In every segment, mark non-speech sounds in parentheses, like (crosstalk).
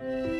Thank you.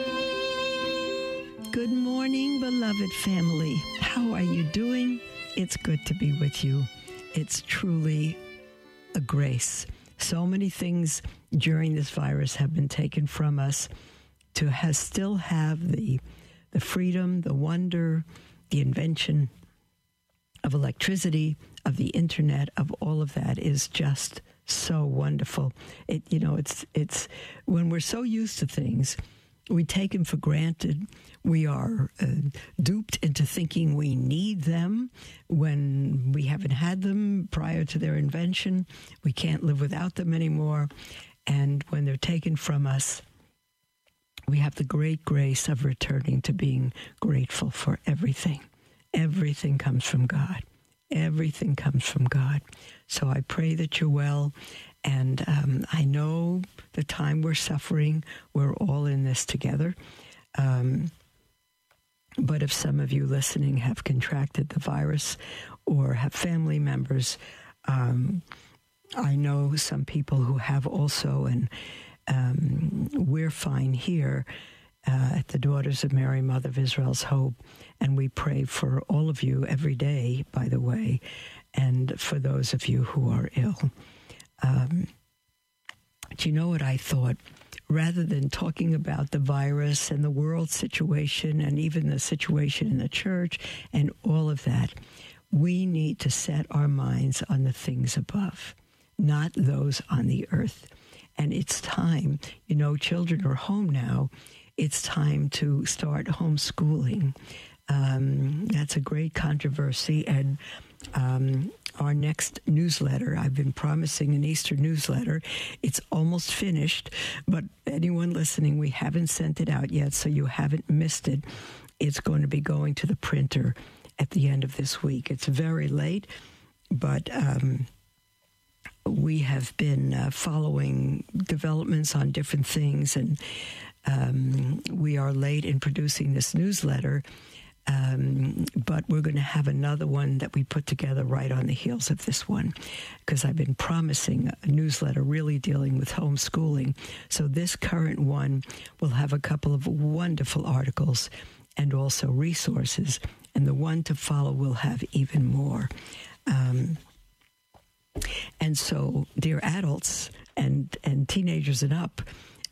Good morning, beloved family. How are you doing? It's good to be with you. It's truly a grace. So many things during this virus have been taken from us to has still have the the freedom, the wonder, the invention of electricity, of the internet, of all of that is just so wonderful. It you know, it's it's when we're so used to things, we take them for granted we are uh, duped into thinking we need them when we haven't had them prior to their invention. We can't live without them anymore. And when they're taken from us, we have the great grace of returning to being grateful for everything. Everything comes from God. Everything comes from God. So I pray that you're well. And um, I know the time we're suffering, we're all in this together. Um, but if some of you listening have contracted the virus or have family members, um, I know some people who have also, and um, we're fine here uh, at the Daughters of Mary, Mother of Israel's Hope. And we pray for all of you every day, by the way, and for those of you who are ill. Um, do you know what I thought? rather than talking about the virus and the world situation and even the situation in the church and all of that, we need to set our minds on the things above, not those on the earth. And it's time, you know, children are home now. It's time to start homeschooling. Um, that's a great controversy. And um, our next newsletter. I've been promising an Easter newsletter. It's almost finished, but anyone listening, we haven't sent it out yet, so you haven't missed it. It's going to be going to the printer at the end of this week. It's very late, but. Um, we have been uh, following developments on different things, and um, we are late in producing this newsletter. Um, but we're going to have another one that we put together right on the heels of this one because I've been promising a newsletter really dealing with homeschooling. So this current one will have a couple of wonderful articles and also resources, and the one to follow will have even more. Um, and so, dear adults and, and teenagers and up,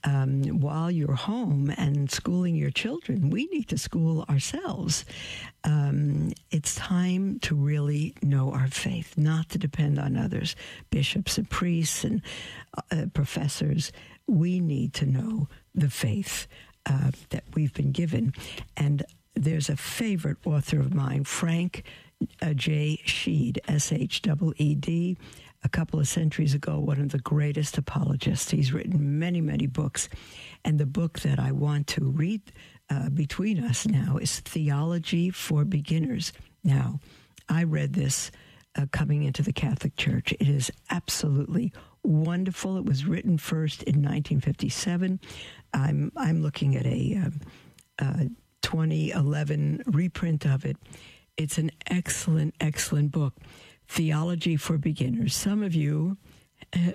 um, while you're home and schooling your children, we need to school ourselves. Um, it's time to really know our faith, not to depend on others, bishops and priests and uh, professors. We need to know the faith uh, that we've been given. And there's a favorite author of mine, Frank uh, J. Sheed, S H E E D a couple of centuries ago, one of the greatest apologists. He's written many, many books. And the book that I want to read uh, between us now is Theology for Beginners. Now, I read this uh, coming into the Catholic Church. It is absolutely wonderful. It was written first in 1957. I'm, I'm looking at a uh, 2011 reprint of it. It's an excellent, excellent book. Theology for Beginners. Some of you, uh,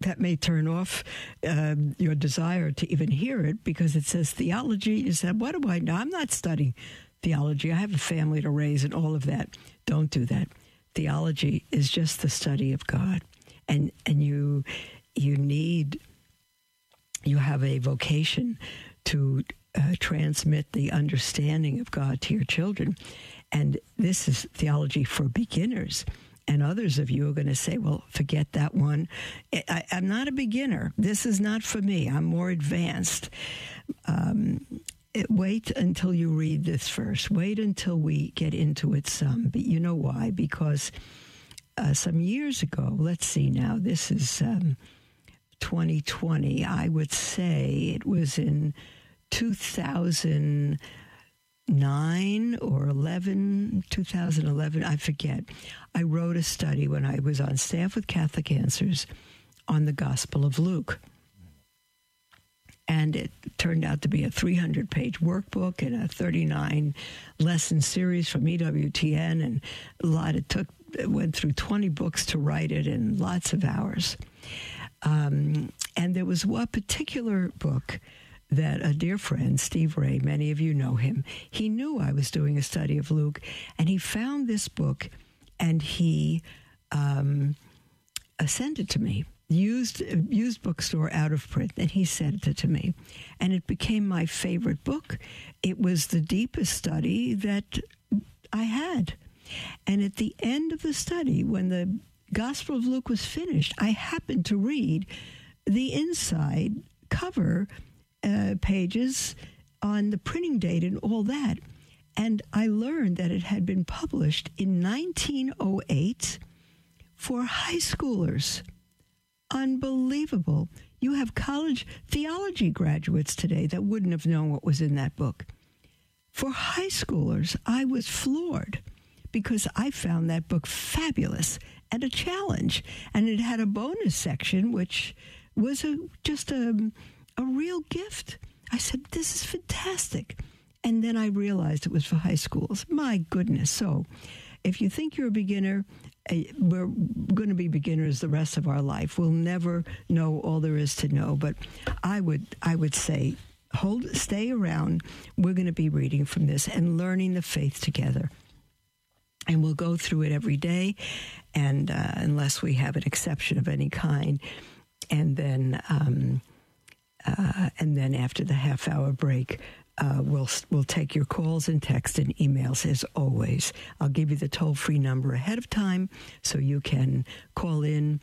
that may turn off uh, your desire to even hear it because it says theology. You said, What do I know? I'm not studying theology. I have a family to raise and all of that. Don't do that. Theology is just the study of God. And, and you, you need, you have a vocation to uh, transmit the understanding of God to your children. And this is theology for beginners. And others of you are going to say, well, forget that one. I, am not a beginner. This is not for me. I'm more advanced. Um, it, wait until you read this first. Wait until we get into it some. But you know why? Because uh, some years ago, let's see now, this is um, 2020. I would say it was in 2009 or 11, 2011, I forget. I wrote a study when I was on staff with Catholic Answers on the Gospel of Luke. And it turned out to be a 300 page workbook and a 39 lesson series from EWTN. And a lot, it took, it went through 20 books to write it in lots of hours. Um, and there was one particular book that a dear friend, Steve Ray, many of you know him, he knew I was doing a study of Luke, and he found this book and he um, sent it to me used used bookstore out of print and he sent it to me. And it became my favorite book. It was the deepest study that i had. And at the end of the study when the gospel of luke was finished i happened to read the inside cover uh, pages on the printing date and all that and i learned that it had been published in 1908 for high schoolers unbelievable. You have college theology graduates today that wouldn't have known what was in that book. For high schoolers, I was floored because I found that book fabulous and a challenge. And it had a bonus section, which was a, just a, a real gift. I said, This is fantastic. And then I realized it was for high schools. My goodness. So if you think you're a beginner, we're going to be beginners the rest of our life. We'll never know all there is to know. But I would I would say hold stay around. We're going to be reading from this and learning the faith together. And we'll go through it every day, and uh, unless we have an exception of any kind, and then um, uh, and then after the half hour break, uh, we'll we'll take your calls and text and emails as always. I'll give you the toll free number ahead of time so you can call in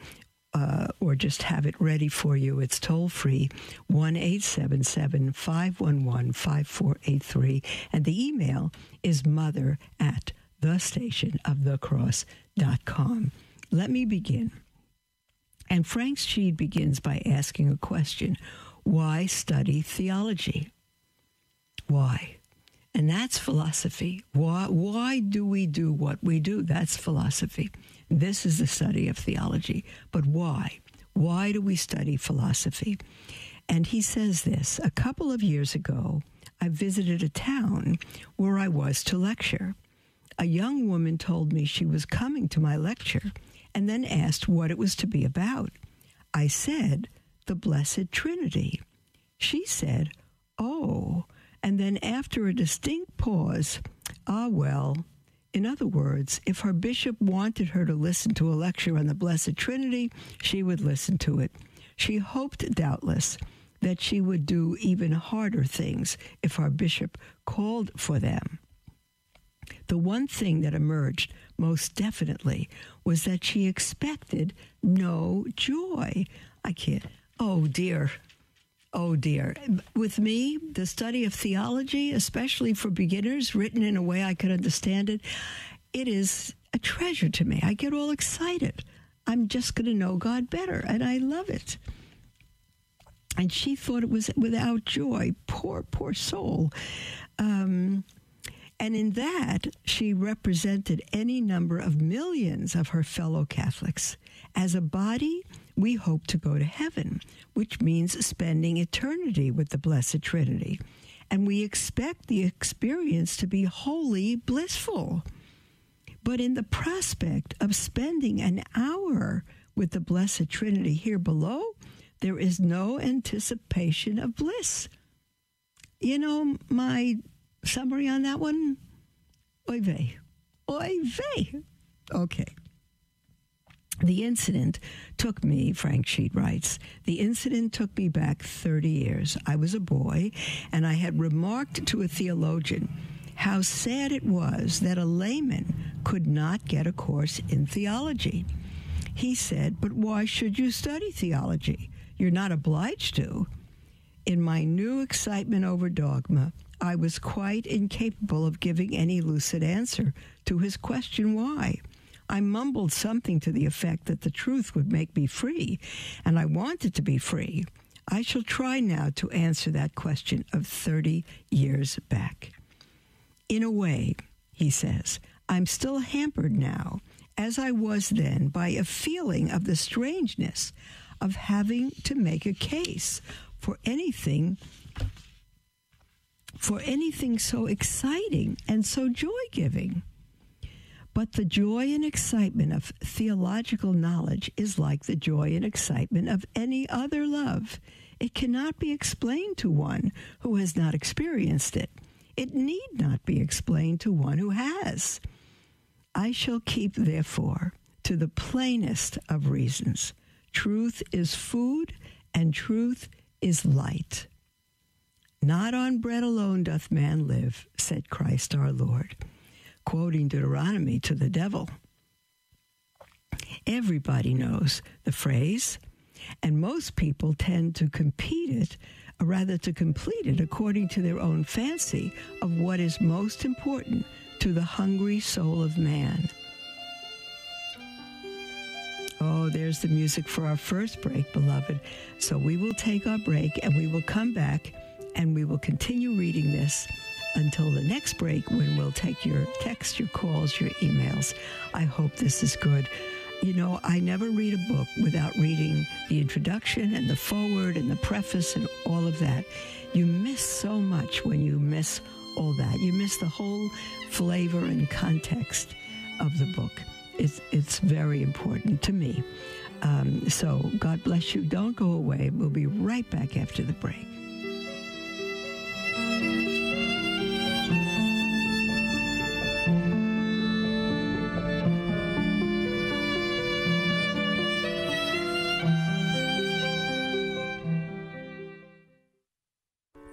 uh, or just have it ready for you. It's toll free, 1 877 511 5483. And the email is mother at the station of Let me begin. And Frank Sheed begins by asking a question Why study theology? Why? And that's philosophy. Why, why do we do what we do? That's philosophy. This is the study of theology. But why? Why do we study philosophy? And he says this A couple of years ago, I visited a town where I was to lecture. A young woman told me she was coming to my lecture and then asked what it was to be about. I said, The Blessed Trinity. She said, Oh, and then, after a distinct pause, ah, well, in other words, if her bishop wanted her to listen to a lecture on the Blessed Trinity, she would listen to it. She hoped, doubtless, that she would do even harder things if our bishop called for them. The one thing that emerged most definitely was that she expected no joy. I can't. Oh dear. Oh dear. With me, the study of theology, especially for beginners, written in a way I could understand it, it is a treasure to me. I get all excited. I'm just going to know God better, and I love it. And she thought it was without joy. Poor, poor soul. Um, and in that, she represented any number of millions of her fellow Catholics. As a body, we hope to go to heaven, which means spending eternity with the Blessed Trinity. And we expect the experience to be wholly blissful. But in the prospect of spending an hour with the Blessed Trinity here below, there is no anticipation of bliss. You know, my summary on that one? Oy vey. Oy vey. Okay. The incident took me, Frank Sheed writes, the incident took me back 30 years. I was a boy, and I had remarked to a theologian how sad it was that a layman could not get a course in theology. He said, But why should you study theology? You're not obliged to. In my new excitement over dogma, I was quite incapable of giving any lucid answer to his question why. I mumbled something to the effect that the truth would make me free, and I wanted to be free. I shall try now to answer that question of 30 years back. In a way, he says, I'm still hampered now, as I was then, by a feeling of the strangeness of having to make a case for anything for anything so exciting and so joy giving. But the joy and excitement of theological knowledge is like the joy and excitement of any other love. It cannot be explained to one who has not experienced it. It need not be explained to one who has. I shall keep, therefore, to the plainest of reasons. Truth is food, and truth is light. Not on bread alone doth man live, said Christ our Lord quoting Deuteronomy to the devil. Everybody knows the phrase, and most people tend to compete it, or rather to complete it according to their own fancy of what is most important to the hungry soul of man. Oh, there's the music for our first break, beloved. So we will take our break and we will come back and we will continue reading this until the next break when we'll take your text, your calls, your emails. I hope this is good. You know, I never read a book without reading the introduction and the foreword and the preface and all of that. You miss so much when you miss all that. You miss the whole flavor and context of the book. It's, it's very important to me. Um, so God bless you. Don't go away. We'll be right back after the break.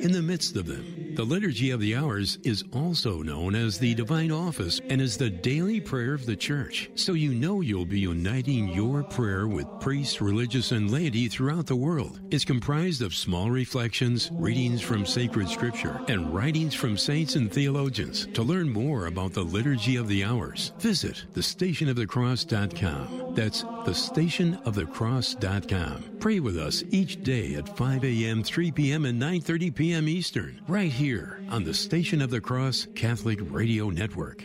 in the midst of them. The Liturgy of the Hours is also known as the Divine Office and is the daily prayer of the Church. So you know you'll be uniting your prayer with priests, religious, and laity throughout the world. It's comprised of small reflections, readings from sacred scripture, and writings from saints and theologians. To learn more about the Liturgy of the Hours, visit thestationofthecross.com. That's thestationofthecross.com. Pray with us each day at 5 a.m., 3 p.m., and 9.30 p.m. Eastern, right here on the Station of the Cross Catholic Radio Network.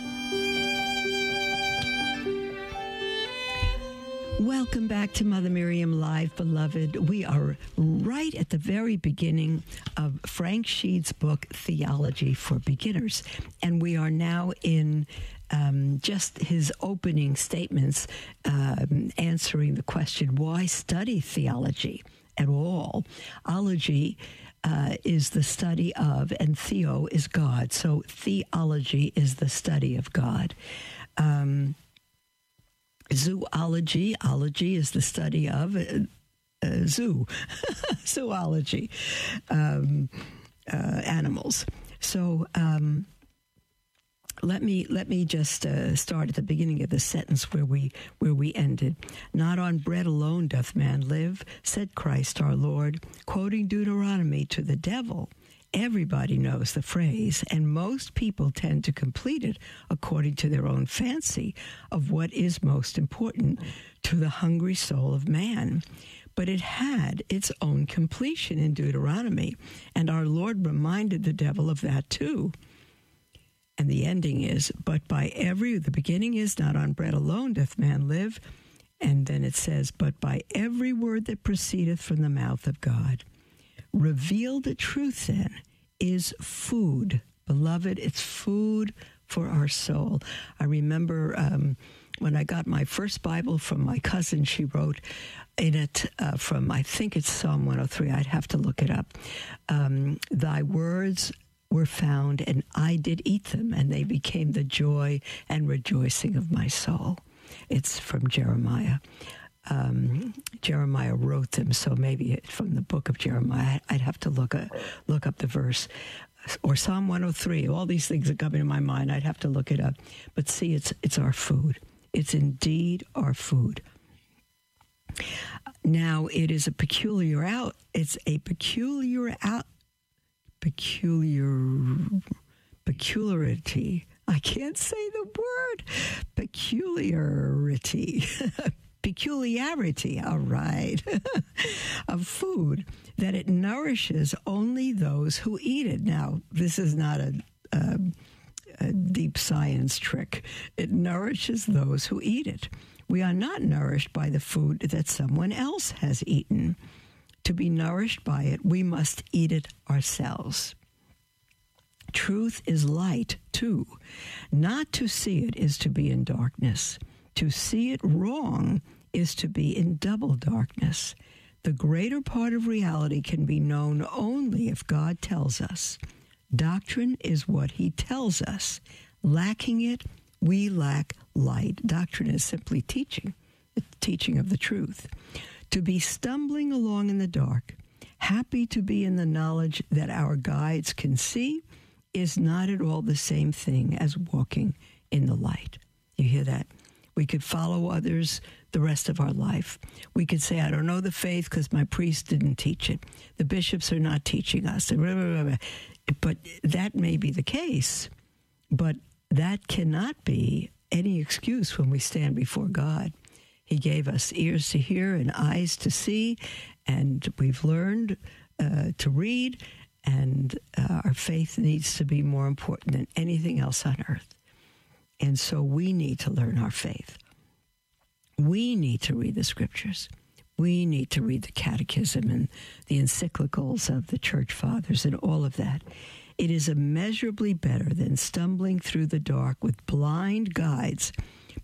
Welcome back to Mother Miriam Live, beloved. We are right at the very beginning of Frank Sheed's book, Theology for Beginners. And we are now in um, just his opening statements um, answering the question why study theology at all? Ology. Uh, is the study of, and theo is God. So theology is the study of God. Um, zoology. Ology is the study of uh, uh, zoo, (laughs) zoology, um, uh, animals. So um, let me let me just uh, start at the beginning of the sentence where we where we ended. Not on bread alone doth man live, said Christ our Lord, quoting Deuteronomy to the devil. Everybody knows the phrase, and most people tend to complete it according to their own fancy of what is most important to the hungry soul of man. But it had its own completion in Deuteronomy, and our Lord reminded the devil of that too. And the ending is, but by every, the beginning is, not on bread alone doth man live. And then it says, but by every word that proceedeth from the mouth of God. Revealed truth then is food. Beloved, it's food for our soul. I remember um, when I got my first Bible from my cousin, she wrote in it uh, from, I think it's Psalm 103, I'd have to look it up. Um, Thy words were found, and I did eat them, and they became the joy and rejoicing of my soul. It's from Jeremiah. Um, Jeremiah wrote them, so maybe from the book of Jeremiah. I'd have to look a, look up the verse, or Psalm 103. All these things are coming to my mind. I'd have to look it up. But see, it's it's our food. It's indeed our food. Now it is a peculiar out. It's a peculiar out peculiar peculiarity. I can't say the word peculiarity. (laughs) peculiarity, all right, (laughs) of food that it nourishes only those who eat it. Now, this is not a, a, a deep science trick. It nourishes those who eat it. We are not nourished by the food that someone else has eaten. To be nourished by it, we must eat it ourselves. Truth is light, too. Not to see it is to be in darkness. To see it wrong is to be in double darkness. The greater part of reality can be known only if God tells us. Doctrine is what He tells us. Lacking it, we lack light. Doctrine is simply teaching, the teaching of the truth to be stumbling along in the dark, happy to be in the knowledge that our guides can see, is not at all the same thing as walking in the light. You hear that? We could follow others the rest of our life. We could say, I don't know the faith because my priest didn't teach it. The bishops are not teaching us. But that may be the case, but that cannot be any excuse when we stand before God. He gave us ears to hear and eyes to see, and we've learned uh, to read, and uh, our faith needs to be more important than anything else on earth. And so we need to learn our faith. We need to read the scriptures. We need to read the catechism and the encyclicals of the church fathers and all of that. It is immeasurably better than stumbling through the dark with blind guides,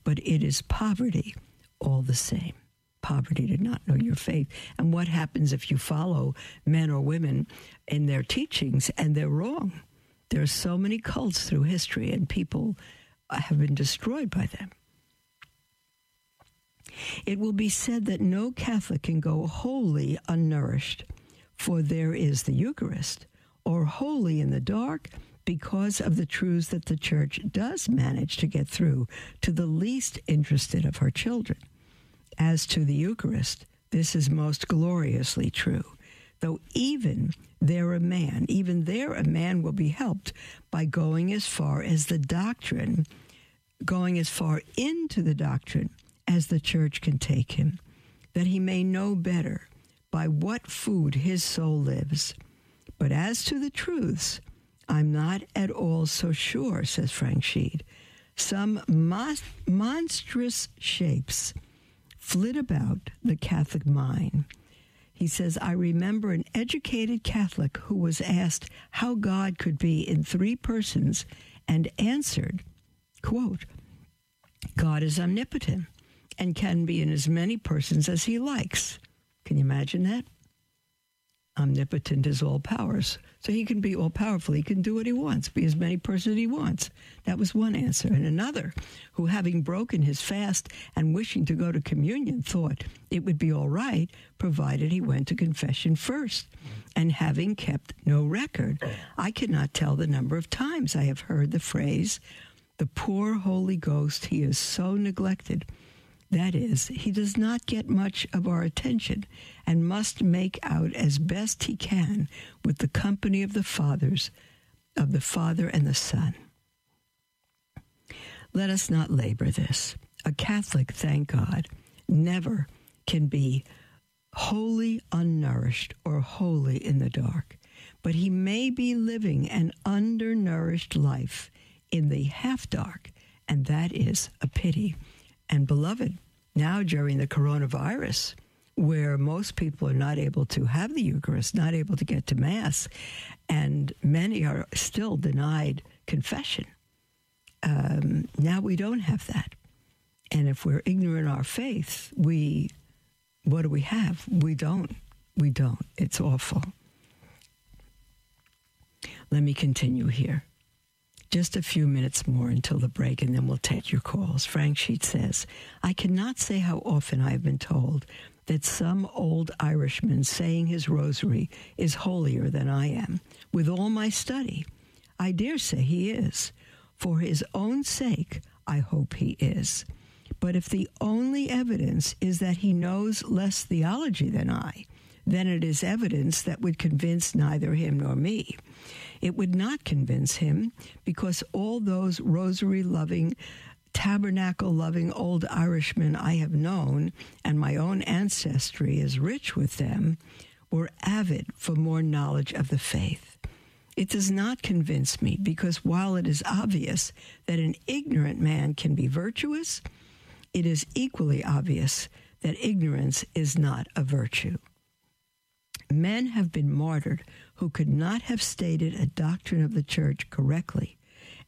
but it is poverty all the same. Poverty to not know your faith. And what happens if you follow men or women in their teachings and they're wrong? There are so many cults through history, and people have been destroyed by them. It will be said that no Catholic can go wholly unnourished, for there is the Eucharist, or wholly in the dark, because of the truths that the church does manage to get through to the least interested of her children. As to the Eucharist, this is most gloriously true. Though even there a man, even there a man will be helped by going as far as the doctrine, going as far into the doctrine as the church can take him, that he may know better by what food his soul lives. But as to the truths, I'm not at all so sure, says Frank Sheed. Some monstrous shapes flit about the Catholic mind. He says, I remember an educated Catholic who was asked how God could be in three persons and answered, quote, God is omnipotent and can be in as many persons as he likes. Can you imagine that? Omnipotent is all powers. So he can be all powerful. He can do what he wants, be as many persons as he wants. That was one answer. And another, who having broken his fast and wishing to go to communion, thought it would be all right, provided he went to confession first. And having kept no record, I cannot tell the number of times I have heard the phrase, the poor Holy Ghost, he is so neglected. That is, he does not get much of our attention and must make out as best he can with the company of the fathers, of the Father and the Son. Let us not labor this. A Catholic, thank God, never can be wholly unnourished or wholly in the dark, but he may be living an undernourished life in the half dark, and that is a pity. And beloved, now during the coronavirus, where most people are not able to have the Eucharist, not able to get to Mass, and many are still denied confession. Um, now we don't have that. And if we're ignorant of our faith, we, what do we have? We don't. We don't. It's awful. Let me continue here. Just a few minutes more until the break, and then we'll take your calls. Frank Sheed says, I cannot say how often I have been told that some old Irishman saying his rosary is holier than I am. With all my study, I dare say he is. For his own sake, I hope he is. But if the only evidence is that he knows less theology than I, then it is evidence that would convince neither him nor me. It would not convince him because all those rosary loving, tabernacle loving old Irishmen I have known, and my own ancestry is rich with them, were avid for more knowledge of the faith. It does not convince me because while it is obvious that an ignorant man can be virtuous, it is equally obvious that ignorance is not a virtue. Men have been martyred who could not have stated a doctrine of the church correctly,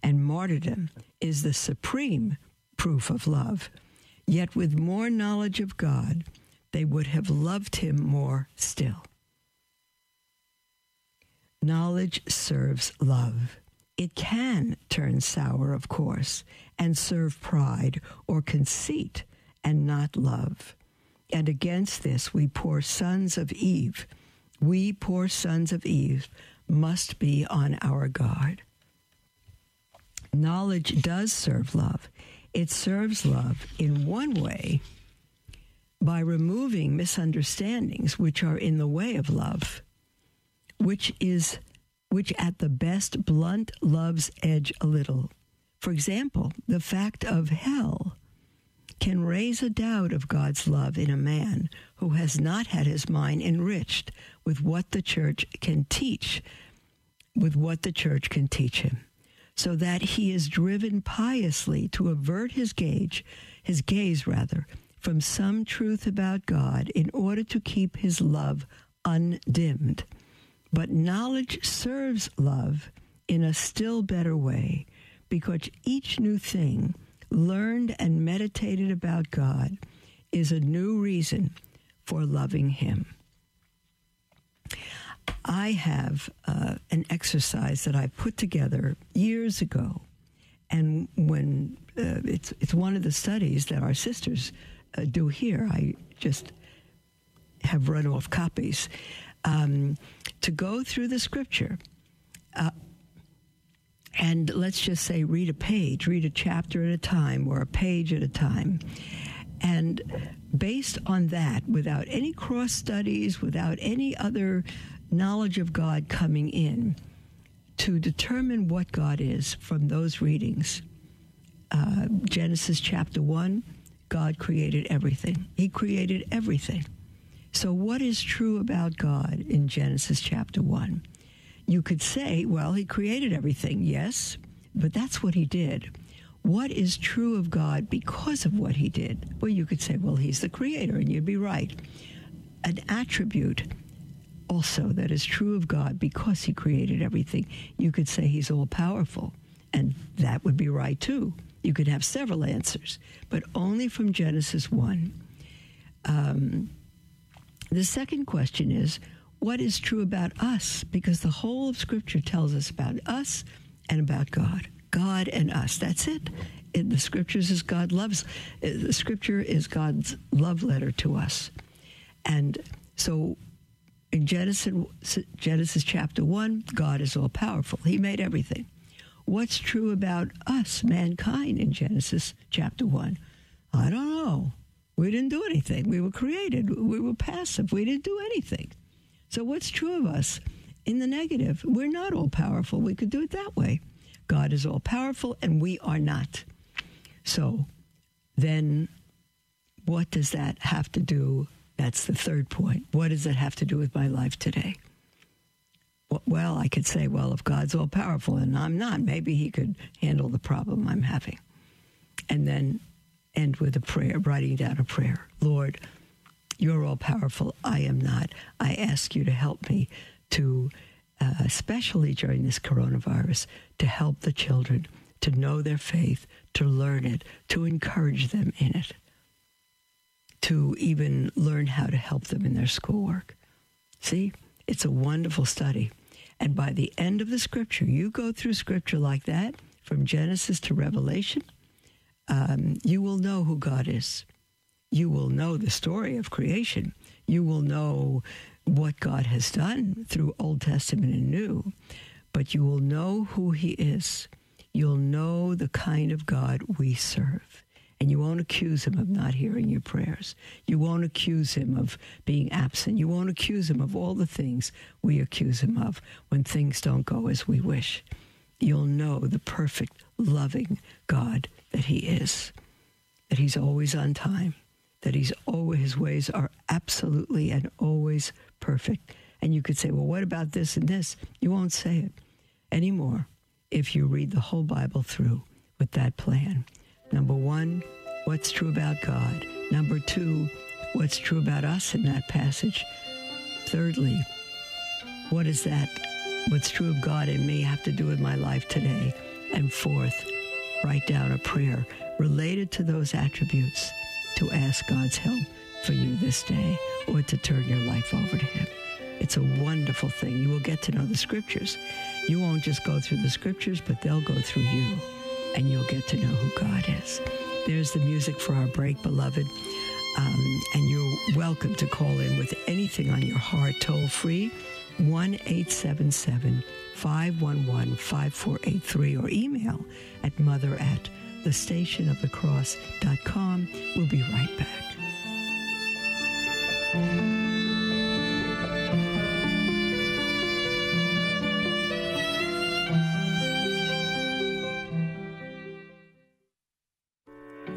and martyrdom is the supreme proof of love. Yet, with more knowledge of God, they would have loved him more still. Knowledge serves love. It can turn sour, of course, and serve pride or conceit and not love. And against this, we poor sons of Eve we poor sons of Eve must be on our guard. Knowledge does serve love. It serves love in one way by removing misunderstandings which are in the way of love, which is which at the best blunt love's edge a little. For example, the fact of hell can raise a doubt of God's love in a man who has not had his mind enriched with what the church can teach, with what the church can teach him, so that he is driven piously to avert his gaze, his gaze rather, from some truth about God in order to keep his love undimmed. But knowledge serves love in a still better way because each new thing learned and meditated about God is a new reason for loving Him. I have uh, an exercise that I put together years ago, and when uh, it's it's one of the studies that our sisters uh, do here. I just have run off copies um, to go through the scripture uh, and let's just say read a page, read a chapter at a time or a page at a time. And based on that, without any cross studies, without any other knowledge of God coming in, to determine what God is from those readings. Uh, Genesis chapter 1, God created everything. He created everything. So, what is true about God in Genesis chapter 1? you could say, well, he created everything, yes, but that's what he did. What is true of God because of what he did? Well, you could say, well, he's the creator, and you'd be right. An attribute also that is true of God because he created everything, you could say he's all powerful, and that would be right too. You could have several answers, but only from Genesis 1. Um, the second question is what is true about us, because the whole of Scripture tells us about us and about God. God and us. That's it. In the Scriptures is God loves. The Scripture is God's love letter to us, and so in Genesis, Genesis chapter one, God is all powerful. He made everything. What's true about us, mankind, in Genesis chapter one? I don't know. We didn't do anything. We were created. We were passive. We didn't do anything. So, what's true of us? In the negative, we're not all powerful. We could do it that way. God is all powerful, and we are not. So, then what does that have to do? That's the third point. What does it have to do with my life today? Well, I could say, well, if God's all powerful and I'm not, maybe He could handle the problem I'm having. And then end with a prayer, writing down a prayer. Lord, you're all powerful. I am not. I ask you to help me to, uh, especially during this coronavirus, to help the children to know their faith, to learn it, to encourage them in it, to even learn how to help them in their schoolwork. See, it's a wonderful study. And by the end of the scripture, you go through scripture like that, from Genesis to Revelation, um, you will know who God is you will know the story of creation. You will know what God has done through Old Testament and New, but you will know who He is. You'll know the kind of God we serve. And you won't accuse him of not hearing your prayers. You won't accuse him of being absent. You won't accuse him of all the things we accuse him of when things don't go as we wish. You'll know the perfect, loving God that he is, that he's always on time, that he's always, his ways are absolutely and always perfect. And you could say, well, what about this and this? You won't say it anymore if you read the whole Bible through with that plan. Number one, what's true about God. Number two, what's true about us in that passage. Thirdly, what is that? What's true of God in me have to do with my life today? And fourth, write down a prayer related to those attributes to ask God's help for you this day or to turn your life over to Him. It's a wonderful thing. You will get to know the scriptures. You won't just go through the scriptures, but they'll go through you, and you'll get to know who God is. There's the music for our break, beloved. Um, and you're welcome to call in with anything on your heart toll free 1 877 511 5483 or email at mother at thestationofthecross.com. We'll be right back.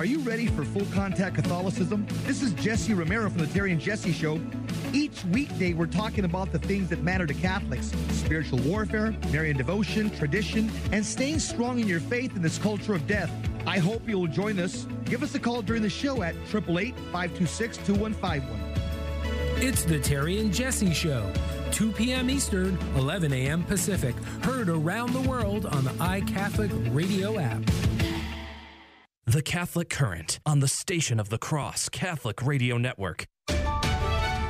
Are you ready for full contact Catholicism? This is Jesse Romero from the Terry and Jesse Show. Each weekday, we're talking about the things that matter to Catholics spiritual warfare, Marian devotion, tradition, and staying strong in your faith in this culture of death. I hope you will join us. Give us a call during the show at 888 526 2151. It's the Terry and Jesse Show. 2 p.m. Eastern, 11 a.m. Pacific. Heard around the world on the iCatholic radio app. The Catholic Current on the Station of the Cross Catholic Radio Network.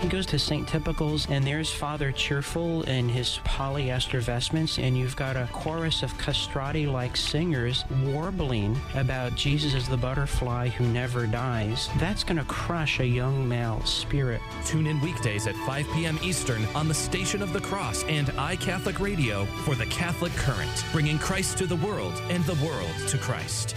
He goes to St. Typical's, and there's Father Cheerful in his polyester vestments, and you've got a chorus of castrati like singers warbling about Jesus as the butterfly who never dies. That's going to crush a young male spirit. Tune in weekdays at 5 p.m. Eastern on the Station of the Cross and iCatholic Radio for the Catholic Current, bringing Christ to the world and the world to Christ.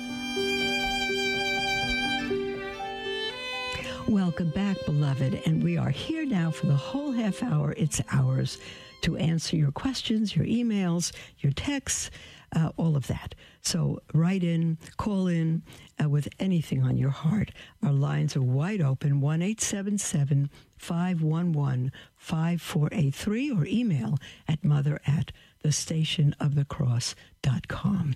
Welcome back, beloved. And we are here now for the whole half hour. It's ours to answer your questions, your emails, your texts, uh, all of that. So write in, call in uh, with anything on your heart. Our lines are wide open 1 877 511 5483 or email at mother at thestationofthecross.com.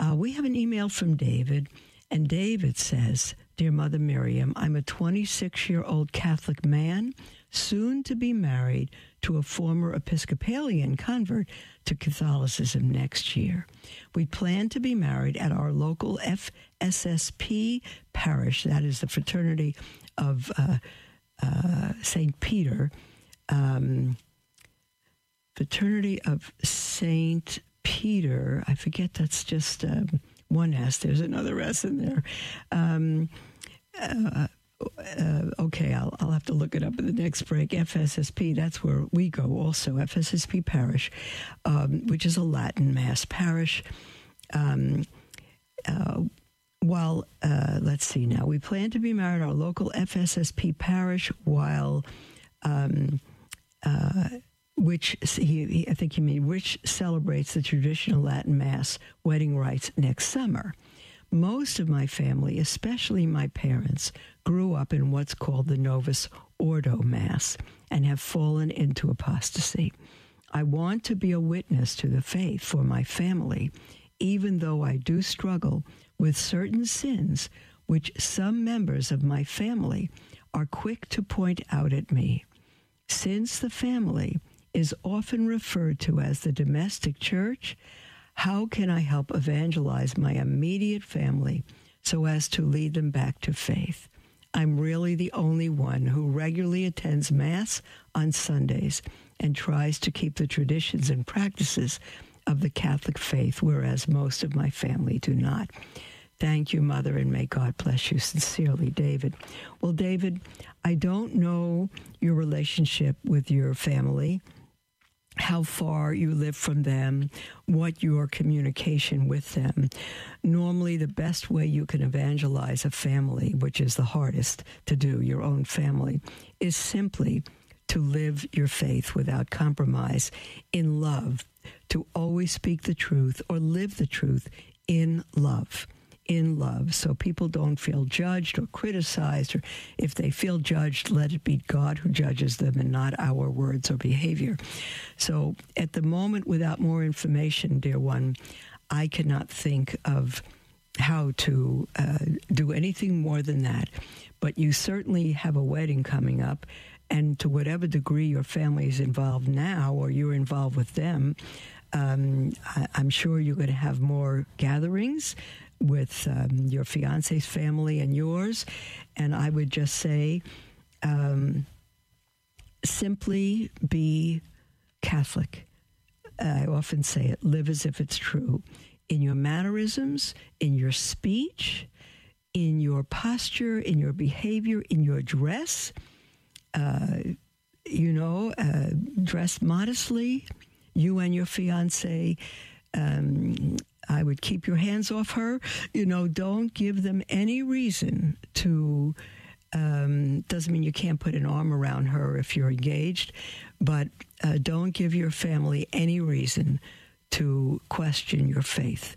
Uh, we have an email from David, and David says, Dear Mother Miriam, I'm a 26 year old Catholic man, soon to be married to a former Episcopalian convert to Catholicism next year. We plan to be married at our local FSSP parish, that is the Fraternity of uh, uh, St. Peter, um, Fraternity of St. Peter. I forget that's just um, one S, there's another S in there. Um, uh, uh, okay, I'll, I'll have to look it up in the next break. FSSP, that's where we go also, FSSP Parish, um, which is a Latin Mass parish. Um, uh, while, uh, let's see now, we plan to be married our local FSSP parish while, um, uh, which he, I think you mean, which celebrates the traditional Latin Mass wedding rites next summer. Most of my family, especially my parents, grew up in what's called the Novus Ordo Mass and have fallen into apostasy. I want to be a witness to the faith for my family, even though I do struggle with certain sins which some members of my family are quick to point out at me. Since the family is often referred to as the domestic church, how can I help evangelize my immediate family so as to lead them back to faith? I'm really the only one who regularly attends Mass on Sundays and tries to keep the traditions and practices of the Catholic faith, whereas most of my family do not. Thank you, Mother, and may God bless you. Sincerely, David. Well, David, I don't know your relationship with your family how far you live from them, what your communication with them. Normally, the best way you can evangelize a family, which is the hardest to do, your own family, is simply to live your faith without compromise in love, to always speak the truth or live the truth in love in love. So people don't feel judged or criticized or if they feel judged let it be god who judges them and not our words or behavior. So at the moment without more information dear one i cannot think of how to uh, do anything more than that. But you certainly have a wedding coming up and to whatever degree your family is involved now or you're involved with them um, I, am sure you're going to have more gatherings with um, your fiance's family and yours. And I would just say, um, simply be Catholic. I often say it live as if it's true in your mannerisms, in your speech, in your posture, in your behavior, in your dress. Uh, you know, uh, dress modestly. You and your fiance um, I would keep your hands off her. You know, don't give them any reason to. Um, doesn't mean you can't put an arm around her if you're engaged, but uh, don't give your family any reason to question your faith.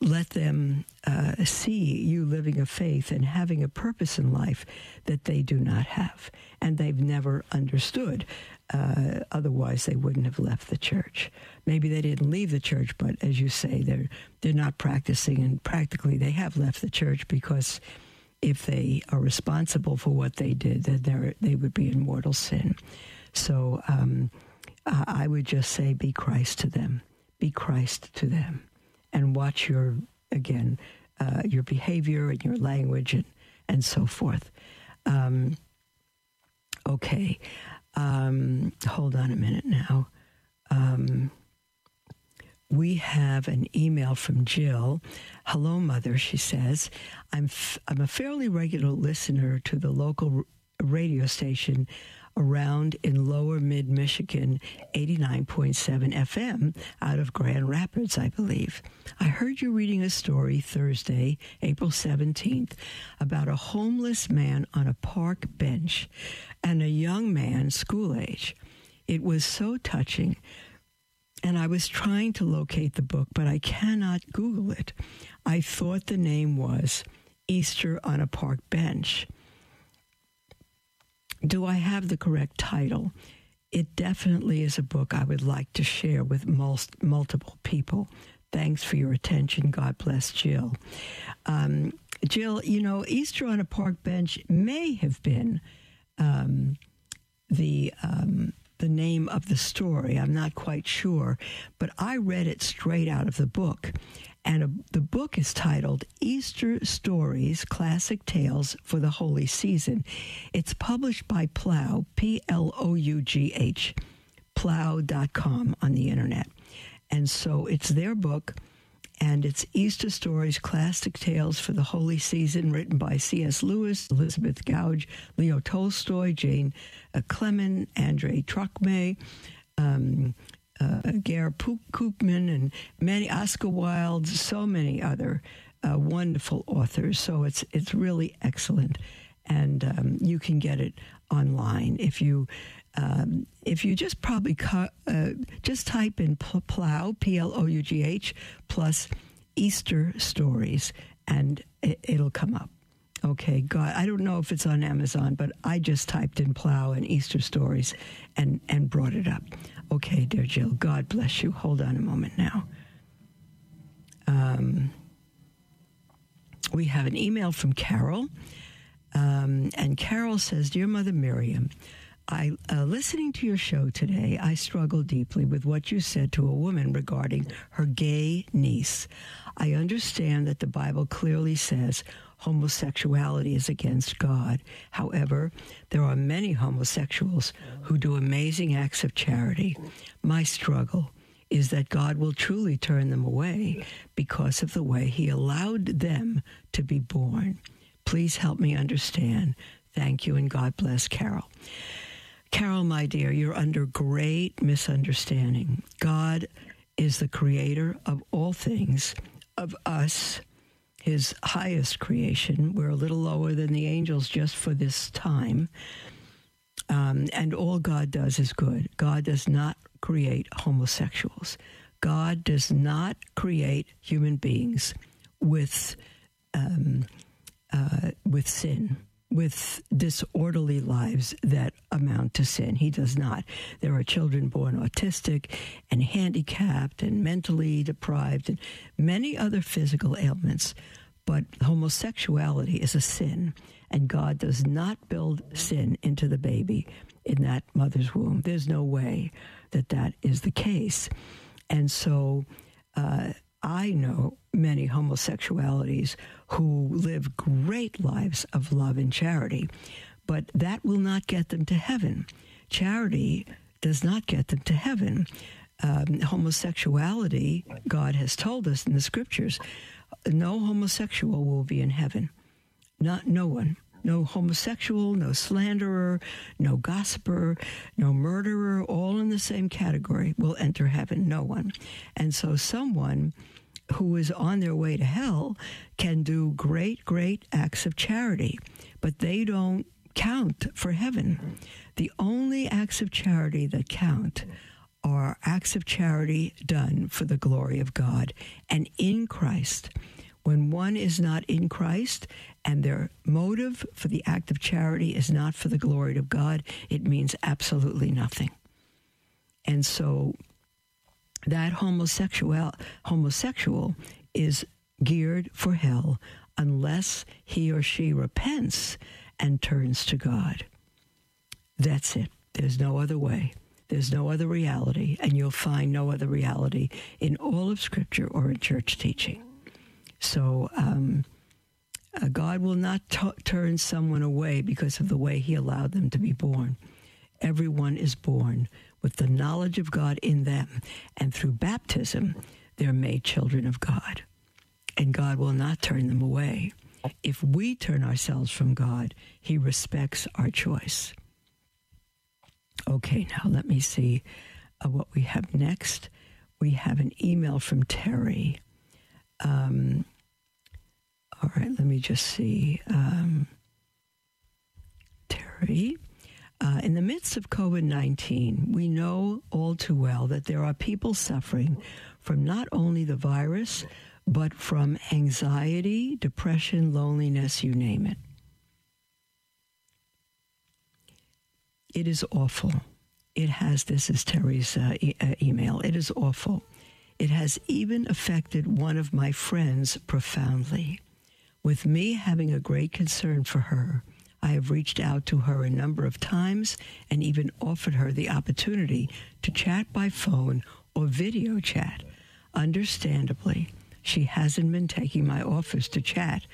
Let them uh, see you living a faith and having a purpose in life that they do not have and they've never understood. Uh, otherwise, they wouldn't have left the church. Maybe they didn't leave the church, but as you say, they're they're not practicing, and practically they have left the church because if they are responsible for what they did, then they would be in mortal sin. So um, I would just say, be Christ to them, be Christ to them, and watch your again uh, your behavior and your language and and so forth. Um, okay. Um, hold on a minute now. Um, we have an email from Jill. Hello, Mother, she says. I'm, f- I'm a fairly regular listener to the local r- radio station around in lower mid Michigan, 89.7 FM out of Grand Rapids, I believe. I heard you reading a story Thursday, April 17th, about a homeless man on a park bench and a young man, school age. It was so touching. And I was trying to locate the book, but I cannot Google it. I thought the name was Easter on a Park Bench do I have the correct title? It definitely is a book I would like to share with most, multiple people. Thanks for your attention. God bless Jill. Um, Jill, you know, Easter on a Park Bench may have been um, the um, the name of the story. I'm not quite sure, but I read it straight out of the book, and a, the book is titled Easter Stories Classic Tales for the Holy Season. It's published by Plough, P L O U G H, plough.com on the internet. And so it's their book, and it's Easter Stories Classic Tales for the Holy Season, written by C.S. Lewis, Elizabeth Goudge, Leo Tolstoy, Jane uh, Clement, Andre Trocmé. Um, uh, Gare Koopman and many Oscar Wilde, so many other uh, wonderful authors. So it's it's really excellent, and um, you can get it online if you. Um, if you just probably cu- uh, just type in plough p l o u g h plus Easter stories and it, it'll come up. Okay, God, I don't know if it's on Amazon, but I just typed in plough and Easter stories and, and brought it up. Okay, dear Jill, God bless you. Hold on a moment now. Um, we have an email from Carol. Um, and Carol says, Dear Mother Miriam, I, uh, listening to your show today, I struggle deeply with what you said to a woman regarding her gay niece. I understand that the Bible clearly says homosexuality is against God. However, there are many homosexuals who do amazing acts of charity. My struggle is that God will truly turn them away because of the way He allowed them to be born. Please help me understand. Thank you and God bless Carol. Carol, my dear, you're under great misunderstanding. God is the creator of all things, of us his highest creation. We're a little lower than the angels just for this time. Um, and all God does is good. God does not create homosexuals. God does not create human beings with um, uh, with sin, with disorderly lives that amount to sin. He does not. There are children born autistic and handicapped and mentally deprived and many other physical ailments. But homosexuality is a sin, and God does not build sin into the baby in that mother's womb. There's no way that that is the case. And so uh, I know many homosexualities who live great lives of love and charity, but that will not get them to heaven. Charity does not get them to heaven. Um, homosexuality, God has told us in the scriptures, no homosexual will be in heaven. Not no one. No homosexual, no slanderer, no gossiper, no murderer, all in the same category will enter heaven. No one. And so someone who is on their way to hell can do great, great acts of charity, but they don't count for heaven. The only acts of charity that count are acts of charity done for the glory of God and in Christ When one is not in Christ and their motive for the act of charity is not for the glory of God, it means absolutely nothing. And so that homosexual homosexual is geared for hell unless he or she repents and turns to God. That's it. There's no other way. There's no other reality, and you'll find no other reality in all of Scripture or in church teaching. So, um, uh, God will not t- turn someone away because of the way He allowed them to be born. Everyone is born with the knowledge of God in them, and through baptism, they're made children of God. And God will not turn them away. If we turn ourselves from God, He respects our choice. Okay, now let me see uh, what we have next. We have an email from Terry. Um, all right, let me just see. Um, Terry. Uh, in the midst of COVID 19, we know all too well that there are people suffering from not only the virus, but from anxiety, depression, loneliness, you name it. It is awful. It has, this is Terry's uh, e- uh, email, it is awful. It has even affected one of my friends profoundly. With me having a great concern for her, I have reached out to her a number of times and even offered her the opportunity to chat by phone or video chat. Understandably, she hasn't been taking my offers to chat,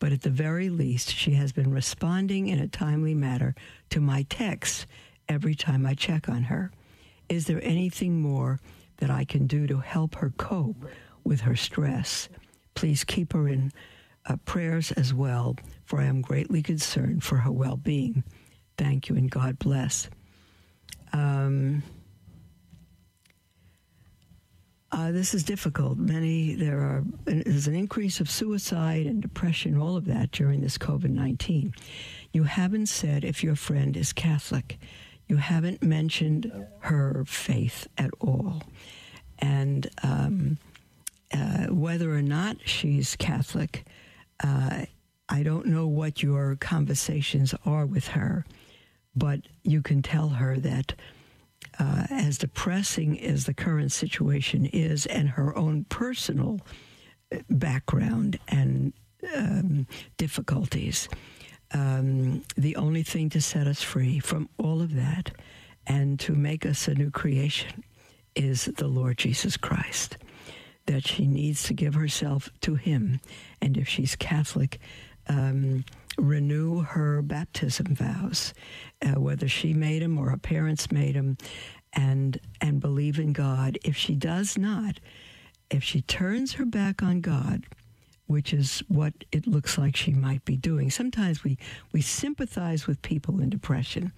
but at the very least, she has been responding in a timely manner to my texts every time I check on her. Is there anything more that I can do to help her cope with her stress? Please keep her in uh, prayers as well, for I am greatly concerned for her well being. Thank you and God bless. Um, uh, this is difficult. Many there are there's an increase of suicide and depression, all of that during this COVID nineteen. You haven't said if your friend is Catholic. You haven't mentioned her faith at all, and um, uh, whether or not she's Catholic, uh, I don't know what your conversations are with her, but you can tell her that uh, as depressing as the current situation is, and her own personal uh, background and um, difficulties, um, the only thing to set us free from all of that and to make us a new creation is the Lord Jesus Christ. That she needs to give herself to Him. And if she's Catholic, um, renew her baptism vows, uh, whether she made them or her parents made them, and and believe in God. If she does not, if she turns her back on God, which is what it looks like she might be doing. Sometimes we we sympathize with people in depression.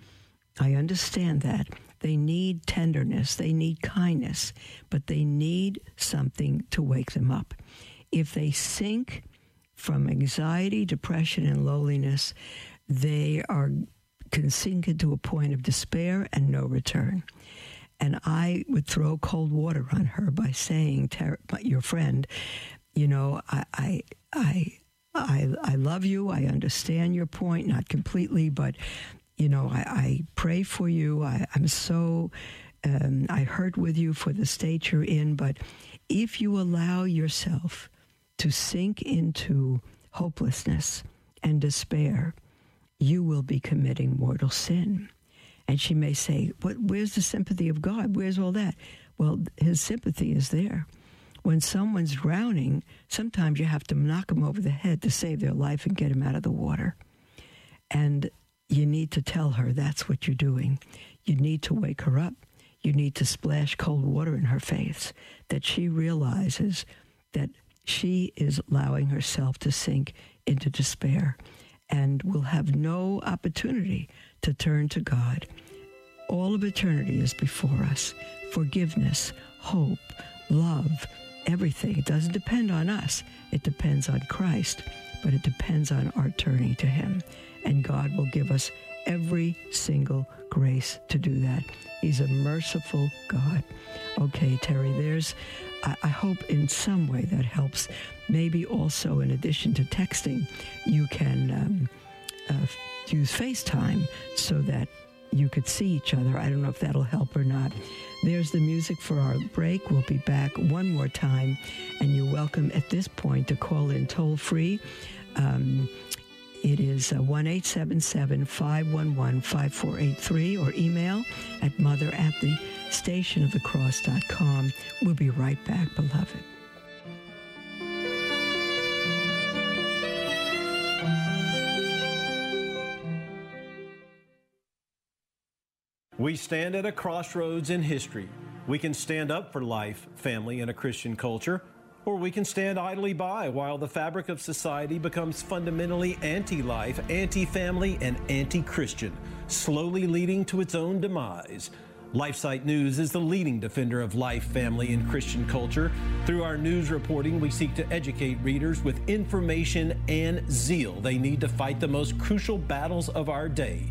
I understand that. They need tenderness, they need kindness, but they need something to wake them up. If they sink from anxiety, depression, and loneliness, they are can sink into a point of despair and no return. And I would throw cold water on her by saying, "Your friend, you know, I, I, I, I, I love you. I understand your point, not completely, but you know, I, I pray for you. I, I'm so, um, I hurt with you for the state you're in. But if you allow yourself to sink into hopelessness and despair, you will be committing mortal sin. And she may say, what, Where's the sympathy of God? Where's all that? Well, his sympathy is there. When someone's drowning, sometimes you have to knock them over the head to save their life and get them out of the water. And you need to tell her that's what you're doing. You need to wake her up. You need to splash cold water in her face, that she realizes that she is allowing herself to sink into despair and will have no opportunity to turn to God. All of eternity is before us. Forgiveness, hope, love, everything. It doesn't depend on us. It depends on Christ, but it depends on our turning to Him. And God will give us every single grace to do that. He's a merciful God. Okay, Terry, there's, I, I hope in some way that helps. Maybe also, in addition to texting, you can um, uh, use FaceTime so that you could see each other. I don't know if that'll help or not. There's the music for our break. We'll be back one more time, and you're welcome at this point to call in toll free. Um, it is uh, 1 877 511 5483 or email at mother at the stationofthecross.com. We'll be right back, beloved. We stand at a crossroads in history. We can stand up for life, family, and a Christian culture or we can stand idly by while the fabric of society becomes fundamentally anti life, anti family, and anti Christian, slowly leading to its own demise. LifeSite News is the leading defender of life, family, and Christian culture. Through our news reporting, we seek to educate readers with information and zeal they need to fight the most crucial battles of our day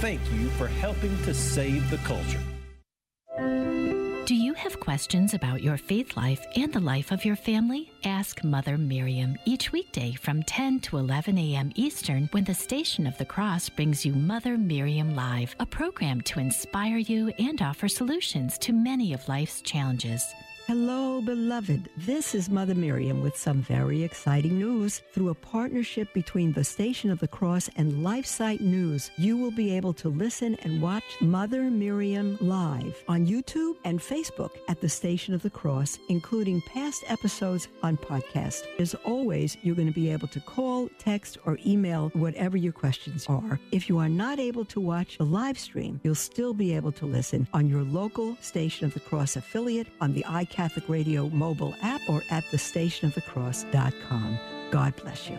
thank you for helping to save the culture. Do you have questions about your faith life and the life of your family? Ask Mother Miriam each weekday from 10 to 11 a.m. Eastern when the Station of the Cross brings you Mother Miriam Live, a program to inspire you and offer solutions to many of life's challenges. Hello, beloved. This is Mother Miriam with some very exciting news. Through a partnership between the Station of the Cross and LifeSite News, you will be able to listen and watch Mother Miriam live on YouTube and Facebook at the Station of the Cross, including past episodes on podcast. As always, you're going to be able to call, text, or email whatever your questions are. If you are not able to watch the live stream, you'll still be able to listen on your local Station of the Cross affiliate on the iCat Catholic Radio mobile app or at thestationofthecross.com. God bless you.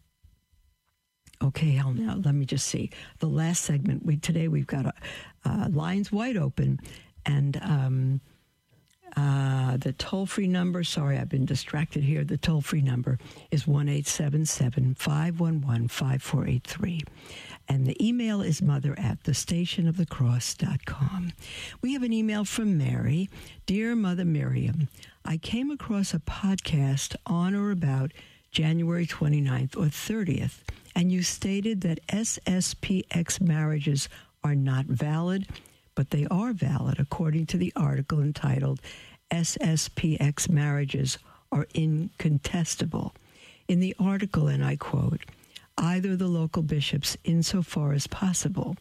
Okay, hell now let me just see the last segment. We today we've got a, uh, lines wide open, and um, uh, the toll free number. Sorry, I've been distracted here. The toll free number is 1 877 511 5483. and the email is mother at the stationofthecross.com. We have an email from Mary. Dear Mother Miriam, I came across a podcast on or about January 29th or 30th and you stated that SSPX marriages are not valid, but they are valid according to the article entitled SSPX marriages are incontestable. In the article, and I quote, either the local bishops, insofar as possible,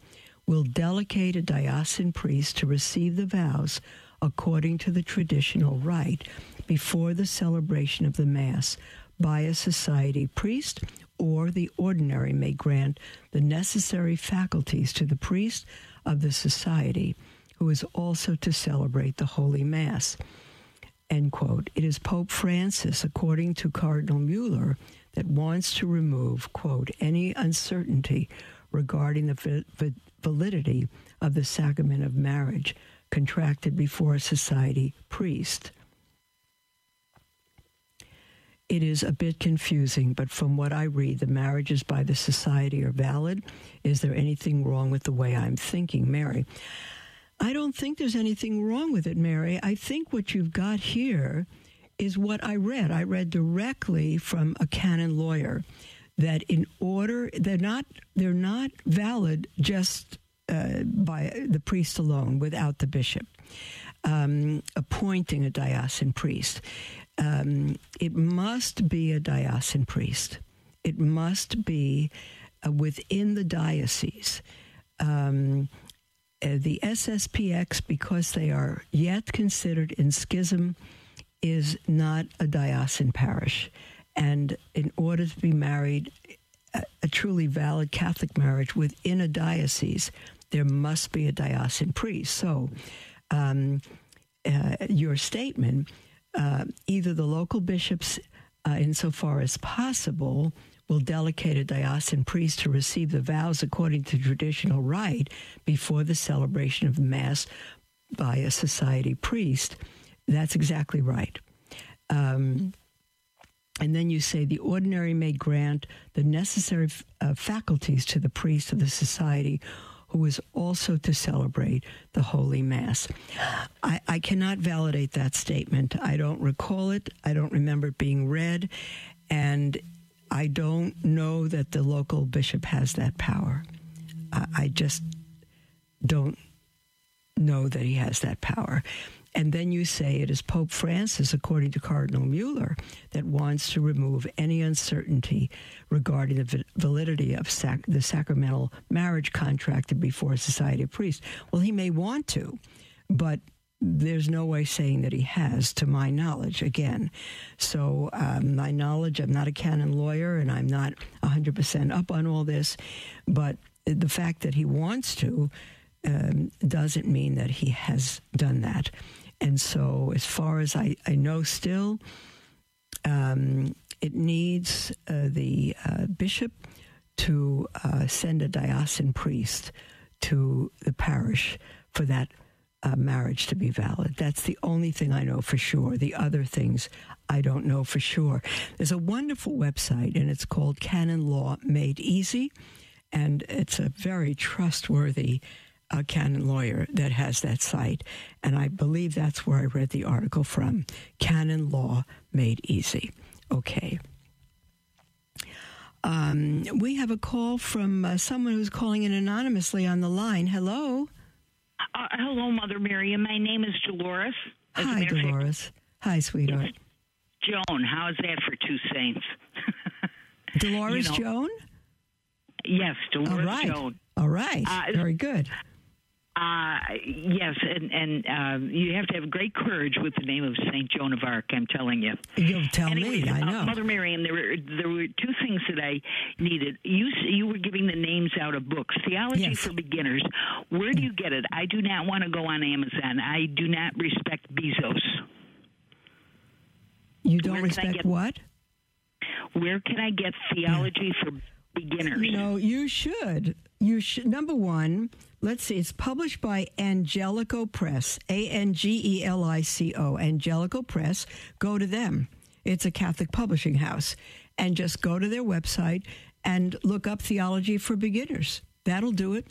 will delegate a diocesan priest to receive the vows according to the traditional rite before the celebration of the Mass by a society priest or the ordinary may grant the necessary faculties to the priest of the society, who is also to celebrate the Holy Mass. End quote. It is Pope Francis, according to Cardinal Mueller, that wants to remove, quote, any uncertainty regarding the validity of the sacrament of marriage contracted before a society priest it is a bit confusing, but from what I read, the marriages by the society are valid. Is there anything wrong with the way I'm thinking, Mary? I don't think there's anything wrong with it, Mary. I think what you've got here is what I read. I read directly from a canon lawyer that in order they're not they're not valid just uh, by the priest alone without the bishop um, appointing a diocesan priest. Um, it must be a diocesan priest. It must be uh, within the diocese. Um, uh, the SSPX, because they are yet considered in schism, is not a diocesan parish. And in order to be married, a, a truly valid Catholic marriage within a diocese, there must be a diocesan priest. So, um, uh, your statement, uh, either the local bishops, uh, insofar as possible, will delegate a diocesan priest to receive the vows according to traditional rite before the celebration of Mass by a society priest. That's exactly right. Um, and then you say the ordinary may grant the necessary uh, faculties to the priest of the society who is also to celebrate the Holy Mass. I, I, cannot validate that statement. I don't recall it. I don't remember it being read. And I don't know that the local bishop has that power. I, I just don't know that he has that power. And then you say it is Pope Francis, according to Cardinal Mueller, that wants to remove any uncertainty regarding the validity of sac- the sacramental marriage contracted before a society of priests. Well, he may want to, but there's no way saying that he has, to my knowledge, again. So, um, my knowledge, I'm not a canon lawyer and I'm not 100% up on all this, but the fact that he wants to um, doesn't mean that he has done that. And so, as far as I, I know, still, um, it needs uh, the uh, bishop to uh, send a diocesan priest to the parish for that uh, marriage to be valid. That's the only thing I know for sure. The other things I don't know for sure. There's a wonderful website, and it's called Canon Law Made Easy, and it's a very trustworthy uh, canon lawyer that has that site. And I believe that's where I read the article from Canon Law Made Easy. Okay. Um, we have a call from uh, someone who's calling in anonymously on the line. Hello. Uh, hello, Mother Miriam. My name is Dolores. As Hi, Dolores. Fact, Hi, sweetheart. Joan. How's that for two saints? (laughs) Dolores you know, Joan? Yes, Dolores All right. Joan. All right. Uh, Very good. Uh, yes, and and uh, you have to have great courage with the name of Saint Joan of Arc. I'm telling you. You'll tell Anyways, me. I uh, know. Mother Miriam, there were there were two things that I needed. You you were giving the names out of books. Theology yes. for beginners. Where do you get it? I do not want to go on Amazon. I do not respect Bezos. You don't Where respect what? Where can I get theology yeah. for beginners? You know, you should. You should. Number one let's see, it's published by Angelico Press, A N G E L I C O, Angelico Press. Go to them. It's a Catholic publishing house. And just go to their website and look up Theology for Beginners. That'll do it.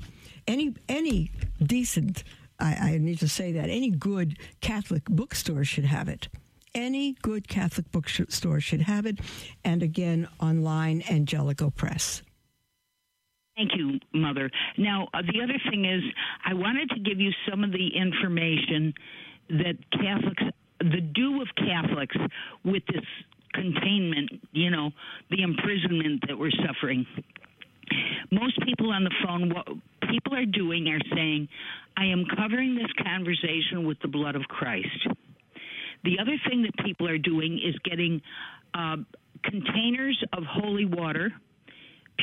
Any, any decent, I, I need to say that, any good Catholic bookstore should have it. Any good Catholic bookstore should have it. And again, online, Angelico Press. Thank you, Mother. Now, uh, the other thing is, I wanted to give you some of the information that Catholics, the do of Catholics with this containment, you know, the imprisonment that we're suffering. Most people on the phone, what people are doing are saying, I am covering this conversation with the blood of Christ. The other thing that people are doing is getting uh, containers of holy water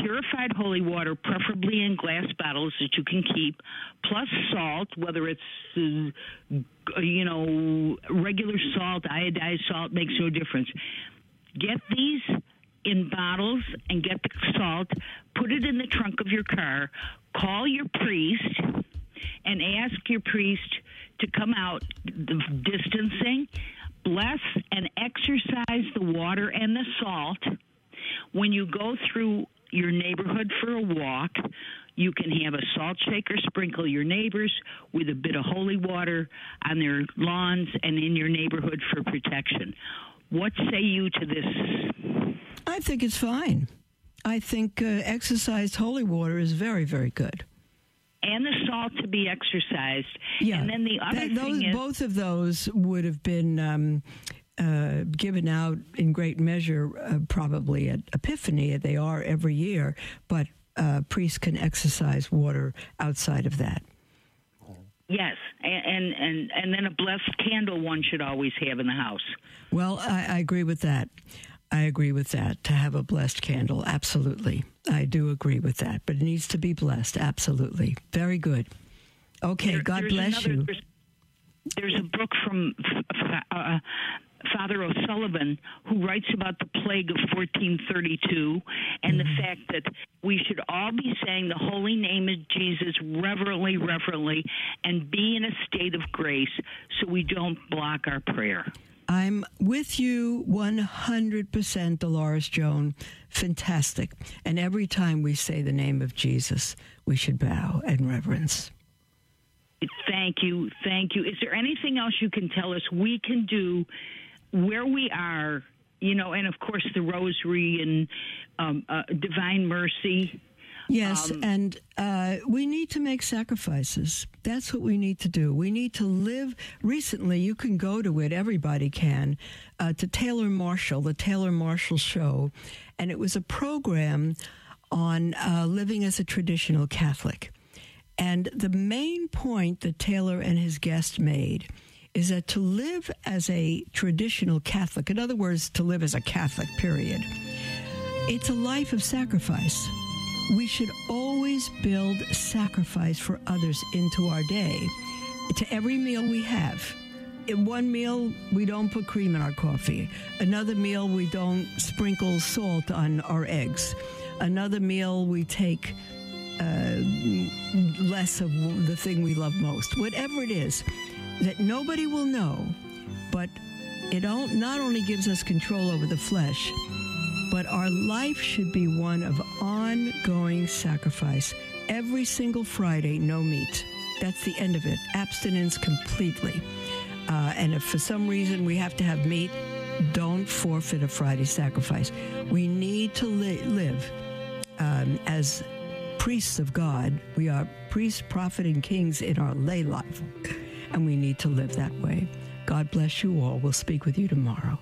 purified holy water, preferably in glass bottles that you can keep, plus salt, whether it's uh, you know regular salt, iodized salt makes no difference. Get these in bottles and get the salt, put it in the trunk of your car, call your priest and ask your priest to come out the distancing, bless and exercise the water and the salt. When you go through your neighborhood for a walk. You can have a salt shaker sprinkle your neighbors with a bit of holy water on their lawns and in your neighborhood for protection. What say you to this? I think it's fine. I think uh, exercised holy water is very, very good. And the salt to be exercised. Yeah. And then the other That- thing those, is, both of those would have been um, uh, given out in great measure, uh, probably at Epiphany. They are every year, but uh, priests can exercise water outside of that. yes, and, and and then a blessed candle one should always have in the house. Well, I, I agree with that. I agree with that. To have a blessed candle, absolutely. I do agree with that. But it needs to be blessed, absolutely. Very good. Okay, There- God bless another- you. There's, there's a book from uh, Father O'Sullivan who writes about the plague of 1432 and the Mm-hmm. fact that we should all be saying the holy name of Jesus reverently, reverently, and be in a state of grace so we don't block our prayer. I'm with you 100%, Dolores Joan. Fantastic. And every time we say the name of Jesus, we should bow in reverence. Thank you. Thank you. Is there anything else you can tell us we can do where we are? You know, and of course the rosary and um, uh, divine mercy. Yes, Um, and uh, we need to make sacrifices. That's what we need to do. We need to live. Recently, you can go to it, everybody can, uh, to Taylor Marshall, the Taylor Marshall Show. And it was a program on uh, living as a traditional Catholic. And the main point that Taylor and his guest made is that to live as a traditional Catholic, in other words, to live as a Catholic, period, it's a life of sacrifice. We should always build sacrifice for others into our day, to every meal we have. In one meal, we don't put cream in our coffee. Another meal, we don't sprinkle salt on our eggs. Another meal, we take uh, less of the thing we love most. Whatever it is, that nobody will know, but it not only gives us control over the flesh, but our life should be one of ongoing sacrifice. Every single Friday, no meat. That's the end of it. Abstinence completely. Uh, and if for some reason we have to have meat, don't forfeit a Friday sacrifice. We need to li- live um, as priests of God. We are priests, prophet, and kings in our lay life, and we need to live that way. God bless you all. We'll speak with you tomorrow.